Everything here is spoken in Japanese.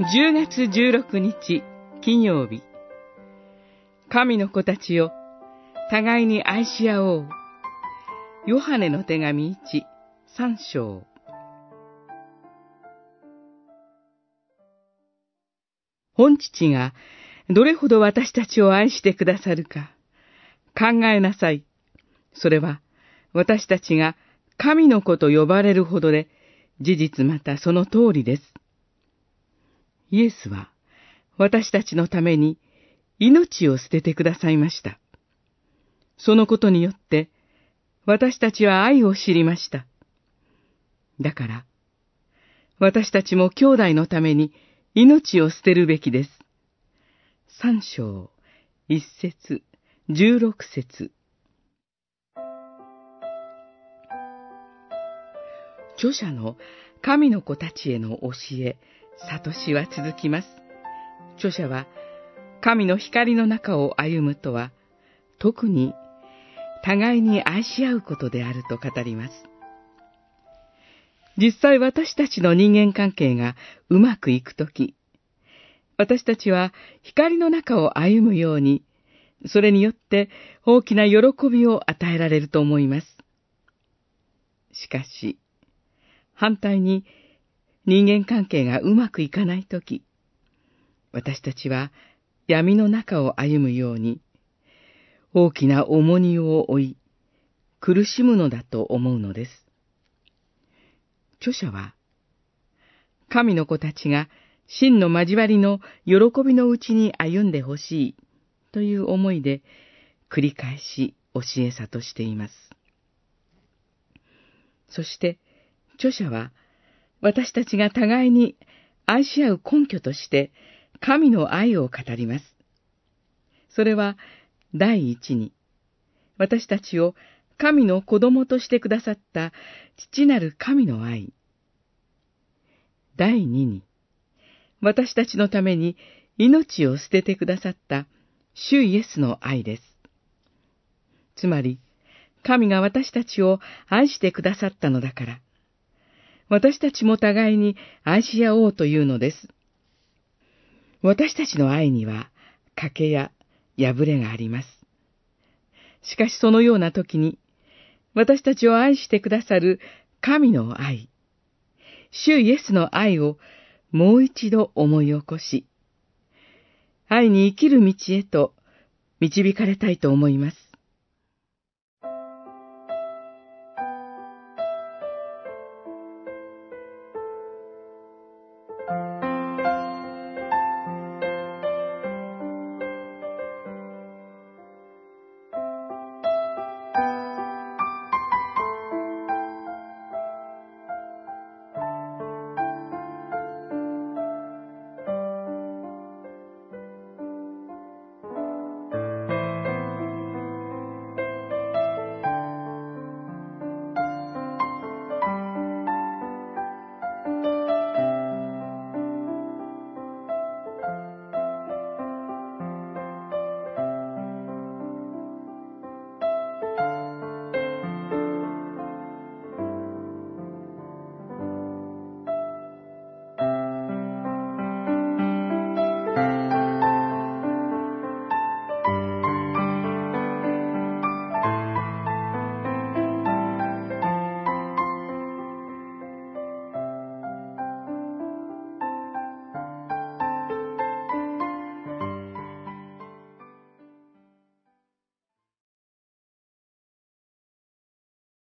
10月16日金曜日神の子たちよ互いに愛し合おうヨハネの手紙1、3章本父がどれほど私たちを愛してくださるか考えなさい。それは私たちが神の子と呼ばれるほどで事実またその通りです。イエスは私たちのために命を捨ててくださいました。そのことによって私たちは愛を知りました。だから、私たちも兄弟のために命を捨てるべきです。三章、一節、十六節。著者の神の子たちへの教え、悟しは続きます。著者は、神の光の中を歩むとは、特に互いに愛し合うことであると語ります。実際私たちの人間関係がうまくいくとき、私たちは光の中を歩むように、それによって大きな喜びを与えられると思います。しかし、反対に人間関係がうまくいかないとき、私たちは闇の中を歩むように、大きな重荷を負い、苦しむのだと思うのです。著者は、神の子たちが真の交わりの喜びのうちに歩んでほしいという思いで繰り返し教えさとしています。そして、著者は私たちが互いに愛し合う根拠として神の愛を語ります。それは第一に、私たちを神の子供としてくださった父なる神の愛。第二に、私たちのために命を捨ててくださった主イエスの愛です。つまり、神が私たちを愛してくださったのだから、私たちも互いに愛し合おうというのです。私たちの愛には、賭けや破れがあります。しかしそのような時に、私たちを愛してくださる神の愛、主イエスの愛をもう一度思い起こし、愛に生きる道へと導かれたいと思います。